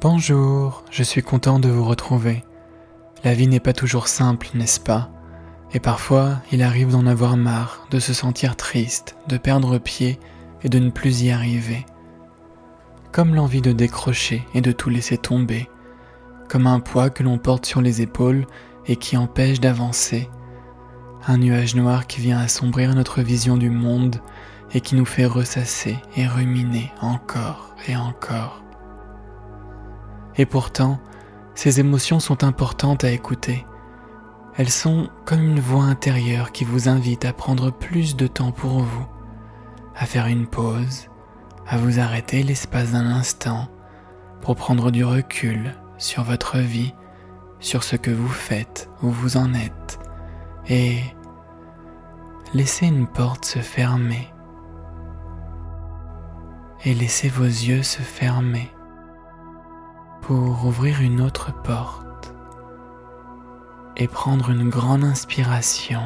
Bonjour, je suis content de vous retrouver. La vie n'est pas toujours simple, n'est-ce pas? Et parfois, il arrive d'en avoir marre, de se sentir triste, de perdre pied et de ne plus y arriver. Comme l'envie de décrocher et de tout laisser tomber, comme un poids que l'on porte sur les épaules et qui empêche d'avancer. Un nuage noir qui vient assombrir notre vision du monde et qui nous fait ressasser et ruminer encore et encore. Et pourtant, ces émotions sont importantes à écouter. Elles sont comme une voix intérieure qui vous invite à prendre plus de temps pour vous, à faire une pause, à vous arrêter l'espace d'un instant pour prendre du recul sur votre vie, sur ce que vous faites, où vous en êtes, et laisser une porte se fermer, et laisser vos yeux se fermer pour ouvrir une autre porte et prendre une grande inspiration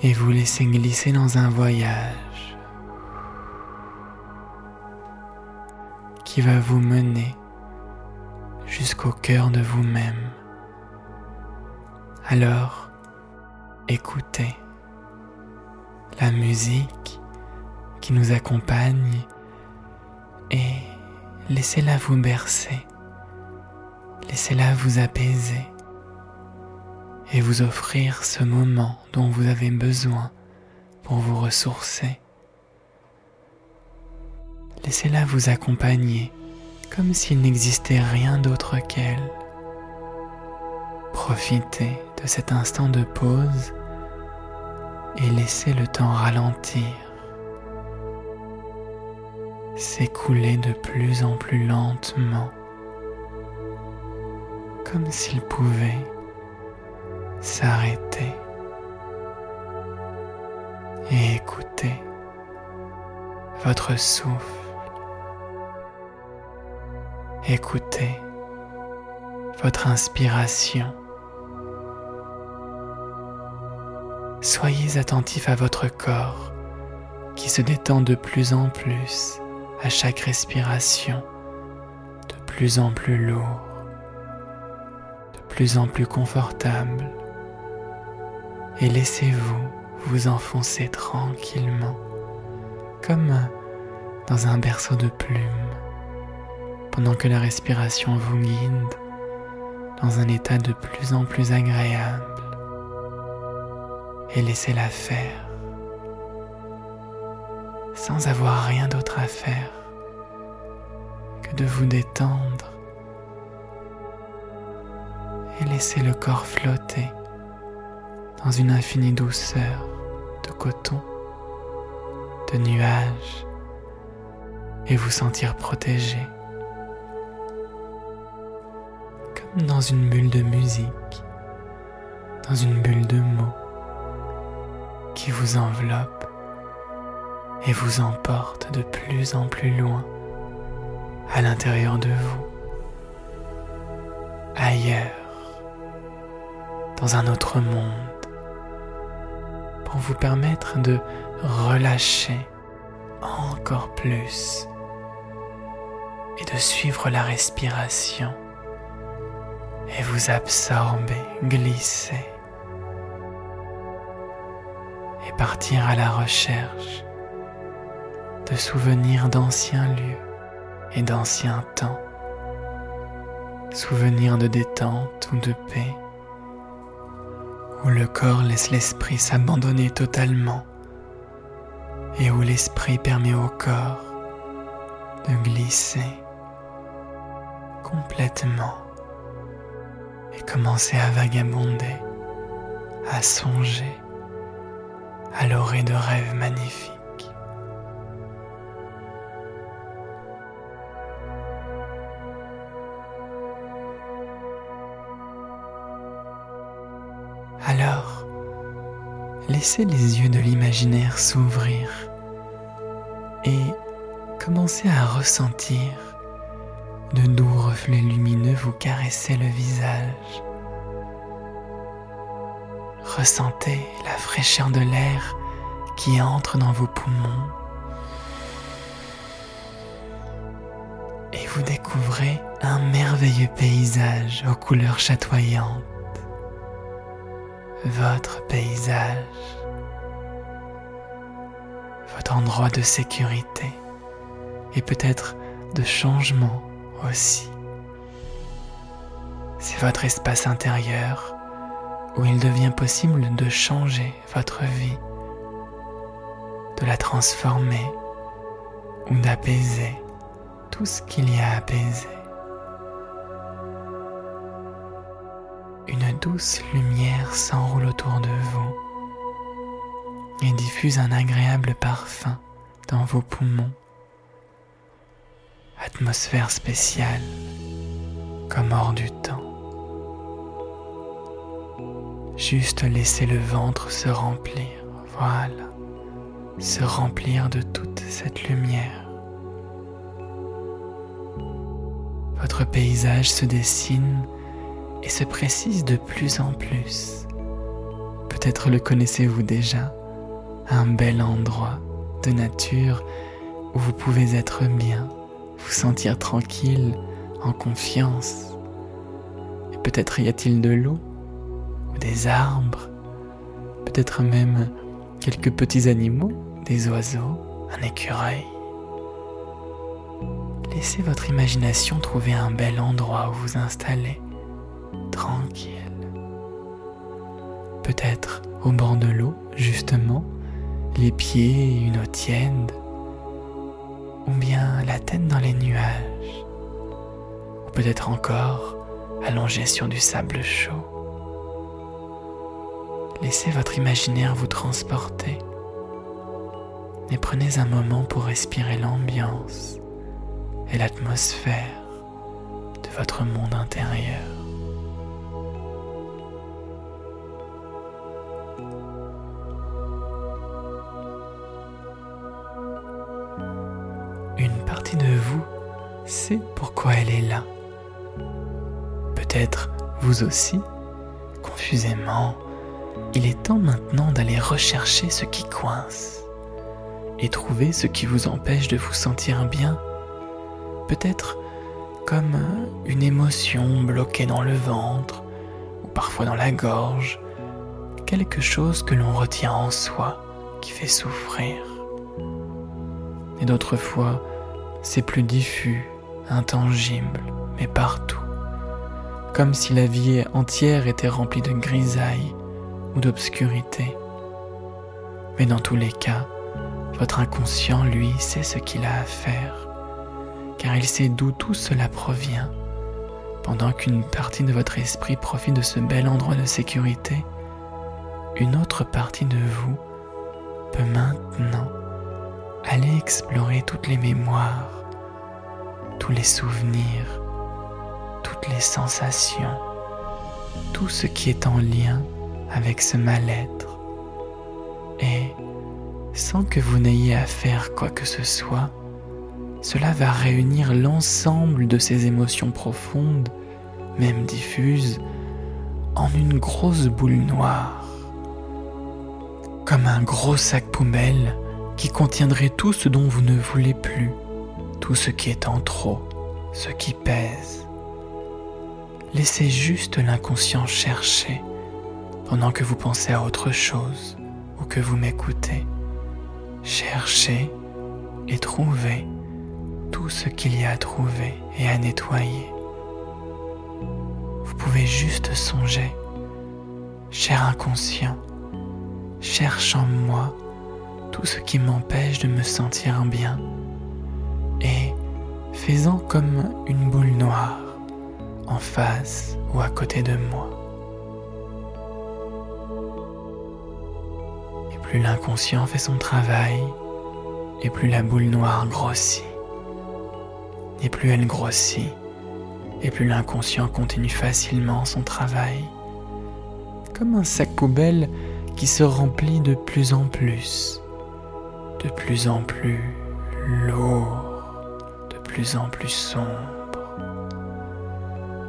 et vous laisser glisser dans un voyage qui va vous mener jusqu'au cœur de vous-même. Alors, écoutez la musique qui nous accompagne et Laissez-la vous bercer. Laissez-la vous apaiser et vous offrir ce moment dont vous avez besoin pour vous ressourcer. Laissez-la vous accompagner comme s'il n'existait rien d'autre qu'elle. Profitez de cet instant de pause et laissez le temps ralentir s'écouler de plus en plus lentement, comme s'il pouvait s'arrêter et écouter votre souffle. Écoutez votre inspiration. Soyez attentif à votre corps qui se détend de plus en plus à chaque respiration de plus en plus lourd, de plus en plus confortable. Et laissez-vous vous enfoncer tranquillement comme dans un berceau de plumes pendant que la respiration vous guide dans un état de plus en plus agréable. Et laissez-la faire sans avoir rien d'autre à faire que de vous détendre et laisser le corps flotter dans une infinie douceur de coton, de nuages et vous sentir protégé comme dans une bulle de musique, dans une bulle de mots qui vous enveloppe et vous emporte de plus en plus loin à l'intérieur de vous, ailleurs, dans un autre monde, pour vous permettre de relâcher encore plus et de suivre la respiration et vous absorber, glisser et partir à la recherche de souvenirs d'anciens lieux et d'anciens temps, souvenirs de détente ou de paix, où le corps laisse l'esprit s'abandonner totalement et où l'esprit permet au corps de glisser complètement et commencer à vagabonder, à songer à l'orée de rêves magnifiques. Laissez les yeux de l'imaginaire s'ouvrir et commencez à ressentir de doux reflets lumineux vous caresser le visage. Ressentez la fraîcheur de l'air qui entre dans vos poumons vous découvrez un merveilleux paysage aux couleurs chatoyantes. Votre paysage, votre endroit de sécurité et peut-être de changement aussi. C'est votre espace intérieur où il devient possible de changer votre vie, de la transformer ou d'apaiser tout ce qu'il y a à apaiser. Douce lumière s'enroule autour de vous et diffuse un agréable parfum dans vos poumons. Atmosphère spéciale, comme hors du temps. Juste laissez le ventre se remplir, voilà, se remplir de toute cette lumière. Votre paysage se dessine et se précise de plus en plus. Peut-être le connaissez-vous déjà, un bel endroit de nature où vous pouvez être bien, vous sentir tranquille, en confiance. Et peut-être y a-t-il de l'eau ou des arbres, peut-être même quelques petits animaux, des oiseaux, un écureuil. Laissez votre imagination trouver un bel endroit où vous installer, tranquille. Peut-être au bord de l'eau, justement, les pieds une eau tiède, ou bien la tête dans les nuages, ou peut-être encore allongé sur du sable chaud. Laissez votre imaginaire vous transporter et prenez un moment pour respirer l'ambiance et l'atmosphère de votre monde intérieur. Peut-être vous aussi, confusément, il est temps maintenant d'aller rechercher ce qui coince et trouver ce qui vous empêche de vous sentir bien. Peut-être comme une émotion bloquée dans le ventre ou parfois dans la gorge, quelque chose que l'on retient en soi qui fait souffrir. Et d'autres fois, c'est plus diffus, intangible, mais partout, comme si la vie entière était remplie de grisailles ou d'obscurité. Mais dans tous les cas, votre inconscient, lui, sait ce qu'il a à faire car il sait d'où tout cela provient. Pendant qu'une partie de votre esprit profite de ce bel endroit de sécurité, une autre partie de vous peut maintenant aller explorer toutes les mémoires, tous les souvenirs, toutes les sensations, tout ce qui est en lien avec ce mal-être. Et sans que vous n'ayez à faire quoi que ce soit, cela va réunir l'ensemble de ces émotions profondes, même diffuses, en une grosse boule noire. Comme un gros sac poubelle qui contiendrait tout ce dont vous ne voulez plus, tout ce qui est en trop, ce qui pèse. Laissez juste l'inconscient chercher pendant que vous pensez à autre chose ou que vous m'écoutez. Cherchez et trouvez tout ce qu'il y a à trouver et à nettoyer. Vous pouvez juste songer, cher inconscient, cherche en moi tout ce qui m'empêche de me sentir bien faisant comme une boule noire en face ou à côté de moi. Et plus l'inconscient fait son travail, et plus la boule noire grossit et plus elle grossit, et plus l'inconscient continue facilement son travail, comme un sac poubelle qui se remplit de plus en plus, de plus en plus lourd, plus en plus sombre.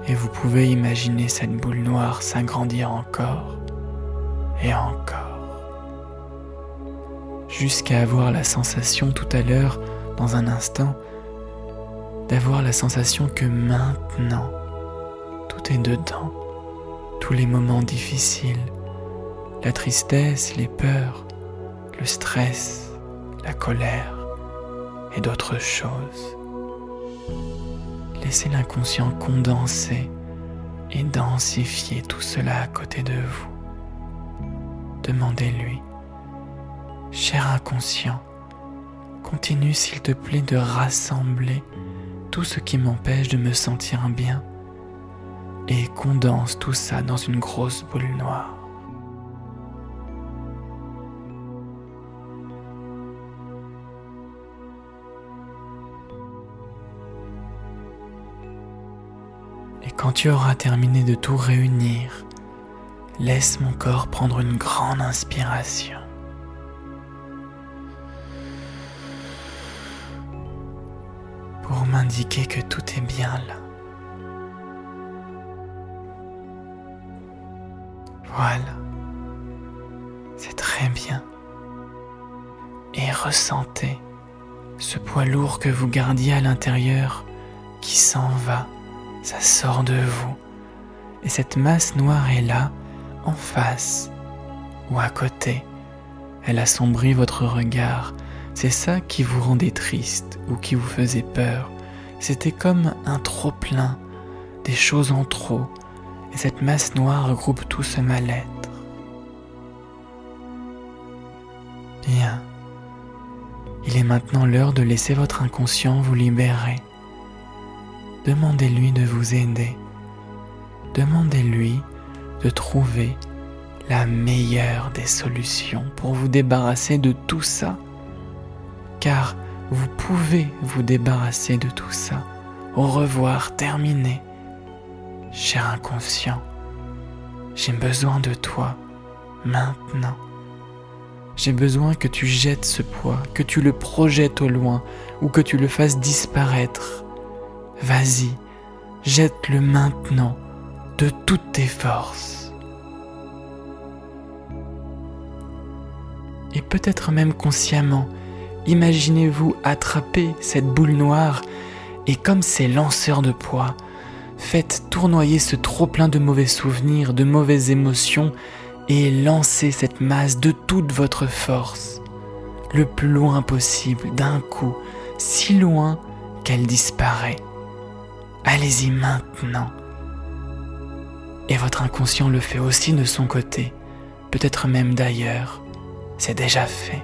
Et vous pouvez imaginer cette boule noire s'agrandir encore et encore, jusqu'à avoir la sensation tout à l'heure, dans un instant, d'avoir la sensation que maintenant, tout est dedans, tous les moments difficiles, la tristesse, les peurs, le stress, la colère et d'autres choses. Laissez l'inconscient condenser et densifier tout cela à côté de vous. Demandez-lui, cher inconscient, continue s'il te plaît de rassembler tout ce qui m'empêche de me sentir bien et condense tout ça dans une grosse boule noire. Quand tu auras terminé de tout réunir, laisse mon corps prendre une grande inspiration. Pour m'indiquer que tout est bien là. Voilà. C'est très bien. Et ressentez ce poids lourd que vous gardiez à l'intérieur qui s'en va ça sort de vous. Et cette masse noire est là, en face ou à côté. Elle assombrit votre regard. C'est ça qui vous rendait triste ou qui vous faisait peur. C'était comme un trop-plein, des choses en trop. Et cette masse noire regroupe tout ce mal-être. Bien. Il est maintenant l'heure de laisser votre inconscient vous libérer. Demandez-lui de vous aider. Demandez-lui de trouver la meilleure des solutions pour vous débarrasser de tout ça. Car vous pouvez vous débarrasser de tout ça. Au revoir, terminé. Cher inconscient, j'ai besoin de toi maintenant. J'ai besoin que tu jettes ce poids, que tu le projettes au loin ou que tu le fasses disparaître Vas-y, jette-le maintenant de toutes tes forces. Et peut-être même consciemment, imaginez-vous attraper cette boule noire et comme ces lanceurs de poids, faites tournoyer ce trop-plein de mauvais souvenirs, de mauvaises émotions et lancez cette masse de toute votre force, le plus loin possible, d'un coup, si loin qu'elle disparaît. Allez-y maintenant. Et votre inconscient le fait aussi de son côté, peut-être même d'ailleurs. C'est déjà fait.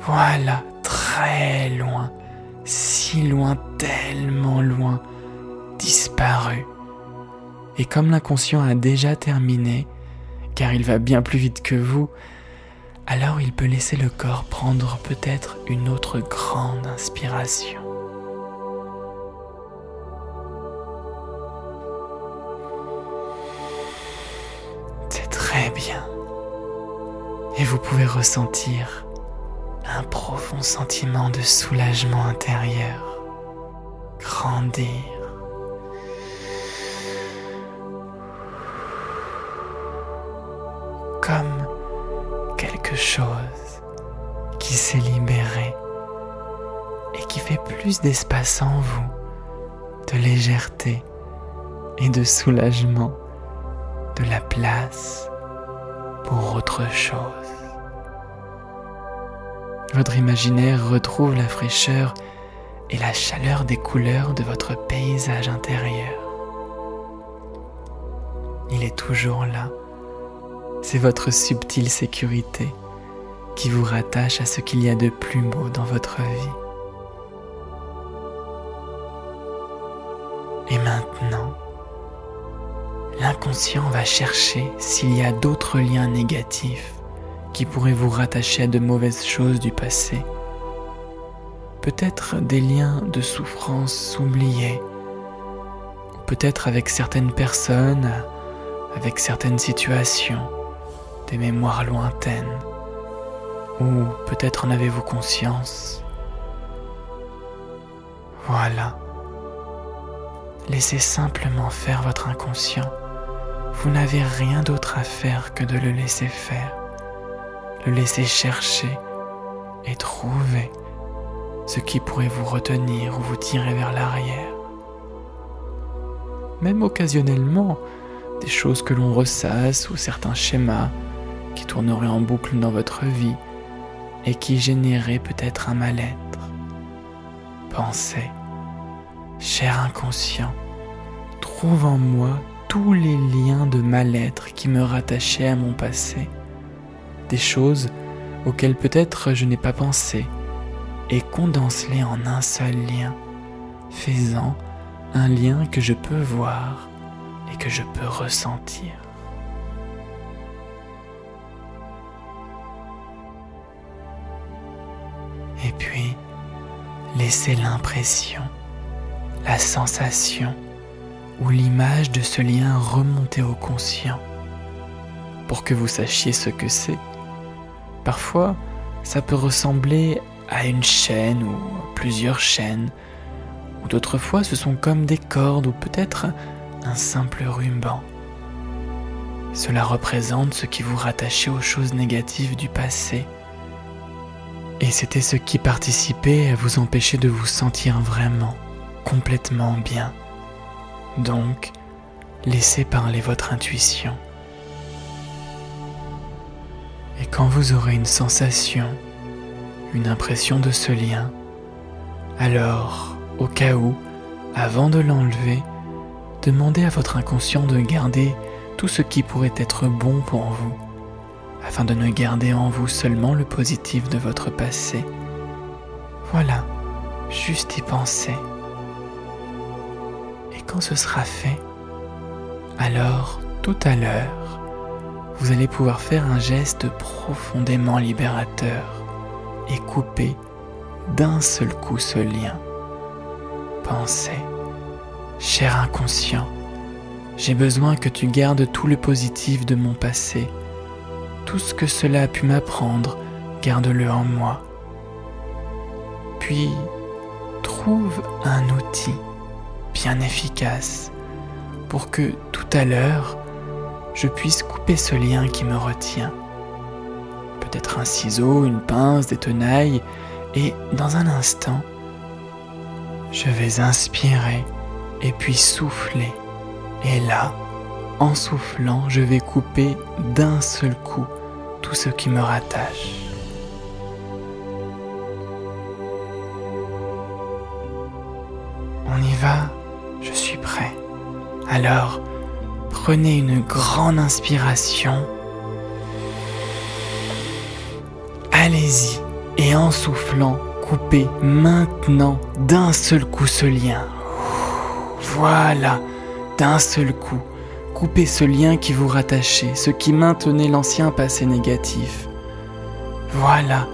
Voilà, très loin, si loin, tellement loin, disparu. Et comme l'inconscient a déjà terminé, car il va bien plus vite que vous, alors il peut laisser le corps prendre peut-être une autre grande inspiration. C'est très bien. Et vous pouvez ressentir un profond sentiment de soulagement intérieur grandir. Plus d'espace en vous, de légèreté et de soulagement, de la place pour autre chose. Votre imaginaire retrouve la fraîcheur et la chaleur des couleurs de votre paysage intérieur. Il est toujours là c'est votre subtile sécurité qui vous rattache à ce qu'il y a de plus beau dans votre vie. Et maintenant, l'inconscient va chercher s'il y a d'autres liens négatifs qui pourraient vous rattacher à de mauvaises choses du passé. Peut-être des liens de souffrance oubliés, peut-être avec certaines personnes, avec certaines situations des mémoires lointaines, ou peut-être en avez-vous conscience. Voilà. Laissez simplement faire votre inconscient. Vous n'avez rien d'autre à faire que de le laisser faire, le laisser chercher et trouver ce qui pourrait vous retenir ou vous tirer vers l'arrière. Même occasionnellement, des choses que l'on ressasse ou certains schémas qui tourneraient en boucle dans votre vie et qui généraient peut-être un mal-être. Pensez, cher inconscient, trouve en moi tous les liens de mal-être qui me rattachaient à mon passé, des choses auxquelles peut-être je n'ai pas pensé, et condense-les en un seul lien, faisant un lien que je peux voir et que je peux ressentir. Et puis, laissez l'impression, la sensation ou l'image de ce lien remonter au conscient pour que vous sachiez ce que c'est. Parfois, ça peut ressembler à une chaîne ou plusieurs chaînes, ou d'autres fois ce sont comme des cordes ou peut-être un simple ruban. Cela représente ce qui vous rattachait aux choses négatives du passé. Et c'était ce qui participait à vous empêcher de vous sentir vraiment, complètement bien. Donc, laissez parler votre intuition. Et quand vous aurez une sensation, une impression de ce lien, alors, au cas où, avant de l'enlever, demandez à votre inconscient de garder tout ce qui pourrait être bon pour vous, afin de ne garder en vous seulement le positif de votre passé. Voilà, juste y penser quand ce sera fait, alors tout à l'heure, vous allez pouvoir faire un geste profondément libérateur et couper d'un seul coup ce lien. Pensez, cher inconscient, j'ai besoin que tu gardes tout le positif de mon passé. Tout ce que cela a pu m'apprendre, garde-le en moi. Puis, trouve un outil bien efficace pour que tout à l'heure, je puisse couper ce lien qui me retient. Peut-être un ciseau, une pince, des tenailles, et dans un instant, je vais inspirer et puis souffler. Et là, en soufflant, je vais couper d'un seul coup tout ce qui me rattache. Alors, prenez une grande inspiration. Allez-y et en soufflant, coupez maintenant d'un seul coup ce lien. Voilà, d'un seul coup, coupez ce lien qui vous rattachait, ce qui maintenait l'ancien passé négatif. Voilà,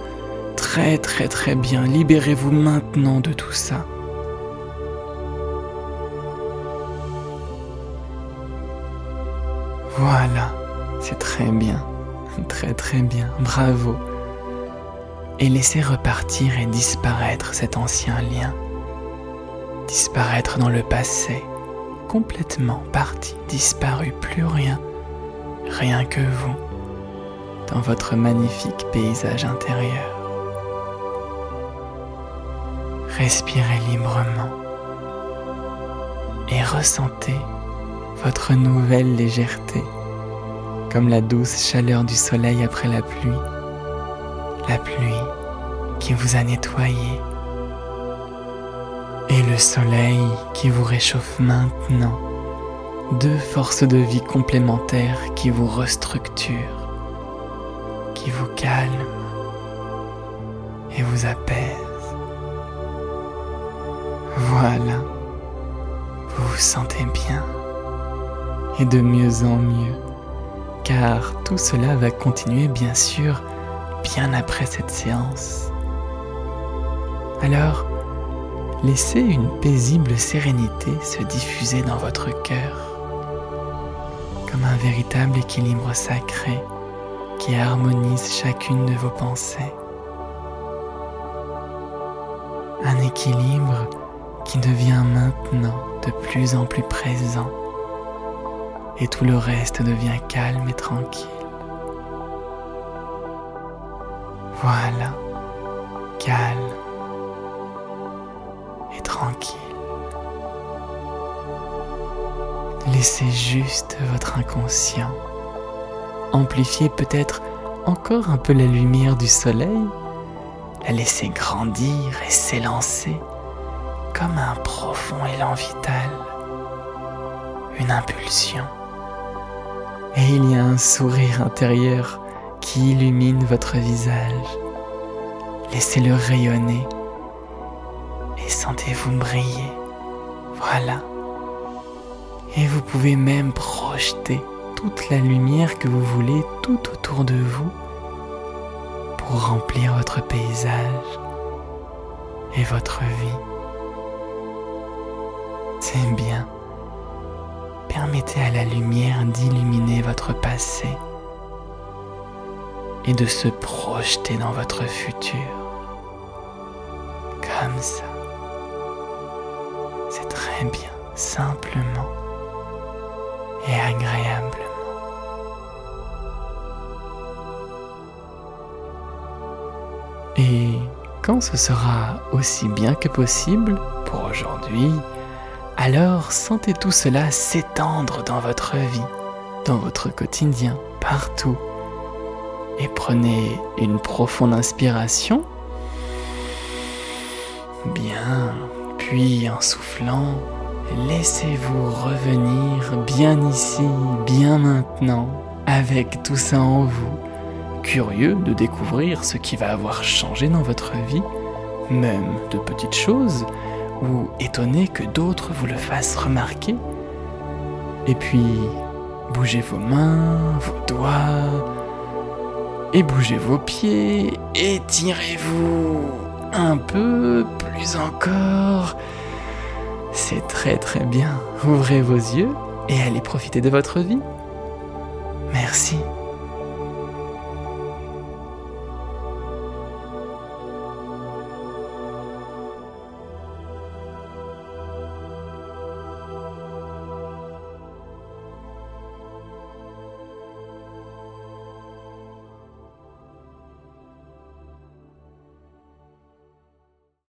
très très très bien, libérez-vous maintenant de tout ça. Voilà, c'est très bien, très très bien, bravo. Et laissez repartir et disparaître cet ancien lien, disparaître dans le passé, complètement parti, disparu, plus rien, rien que vous, dans votre magnifique paysage intérieur. Respirez librement et ressentez votre nouvelle légèreté, comme la douce chaleur du soleil après la pluie, la pluie qui vous a nettoyé, et le soleil qui vous réchauffe maintenant, deux forces de vie complémentaires qui vous restructurent, qui vous calment et vous apaisent. Voilà, vous vous sentez bien et de mieux en mieux, car tout cela va continuer bien sûr bien après cette séance. Alors, laissez une paisible sérénité se diffuser dans votre cœur, comme un véritable équilibre sacré qui harmonise chacune de vos pensées. Un équilibre qui devient maintenant de plus en plus présent et tout le reste devient calme et tranquille. Voilà, calme et tranquille. Laissez juste votre inconscient amplifier peut-être encore un peu la lumière du soleil, la laisser grandir et s'élancer comme un profond élan vital, une impulsion. Et il y a un sourire intérieur qui illumine votre visage. Laissez-le rayonner et sentez-vous briller. Voilà. Et vous pouvez même projeter toute la lumière que vous voulez tout autour de vous pour remplir votre paysage et votre vie. C'est bien. Permettez à la lumière d'illuminer votre passé et de se projeter dans votre futur. Comme ça. C'est très bien, simplement et agréablement. Et quand ce sera aussi bien que possible pour aujourd'hui, alors sentez tout cela s'étendre dans votre vie, dans votre quotidien, partout. Et prenez une profonde inspiration. Bien, puis en soufflant, laissez-vous revenir bien ici, bien maintenant, avec tout ça en vous, curieux de découvrir ce qui va avoir changé dans votre vie, même de petites choses, ou étonné que d'autres vous le fassent remarquer. Et puis, bougez vos mains, vos doigts, et bougez vos pieds, étirez-vous un peu plus encore. C'est très très bien. Ouvrez vos yeux et allez profiter de votre vie. Merci.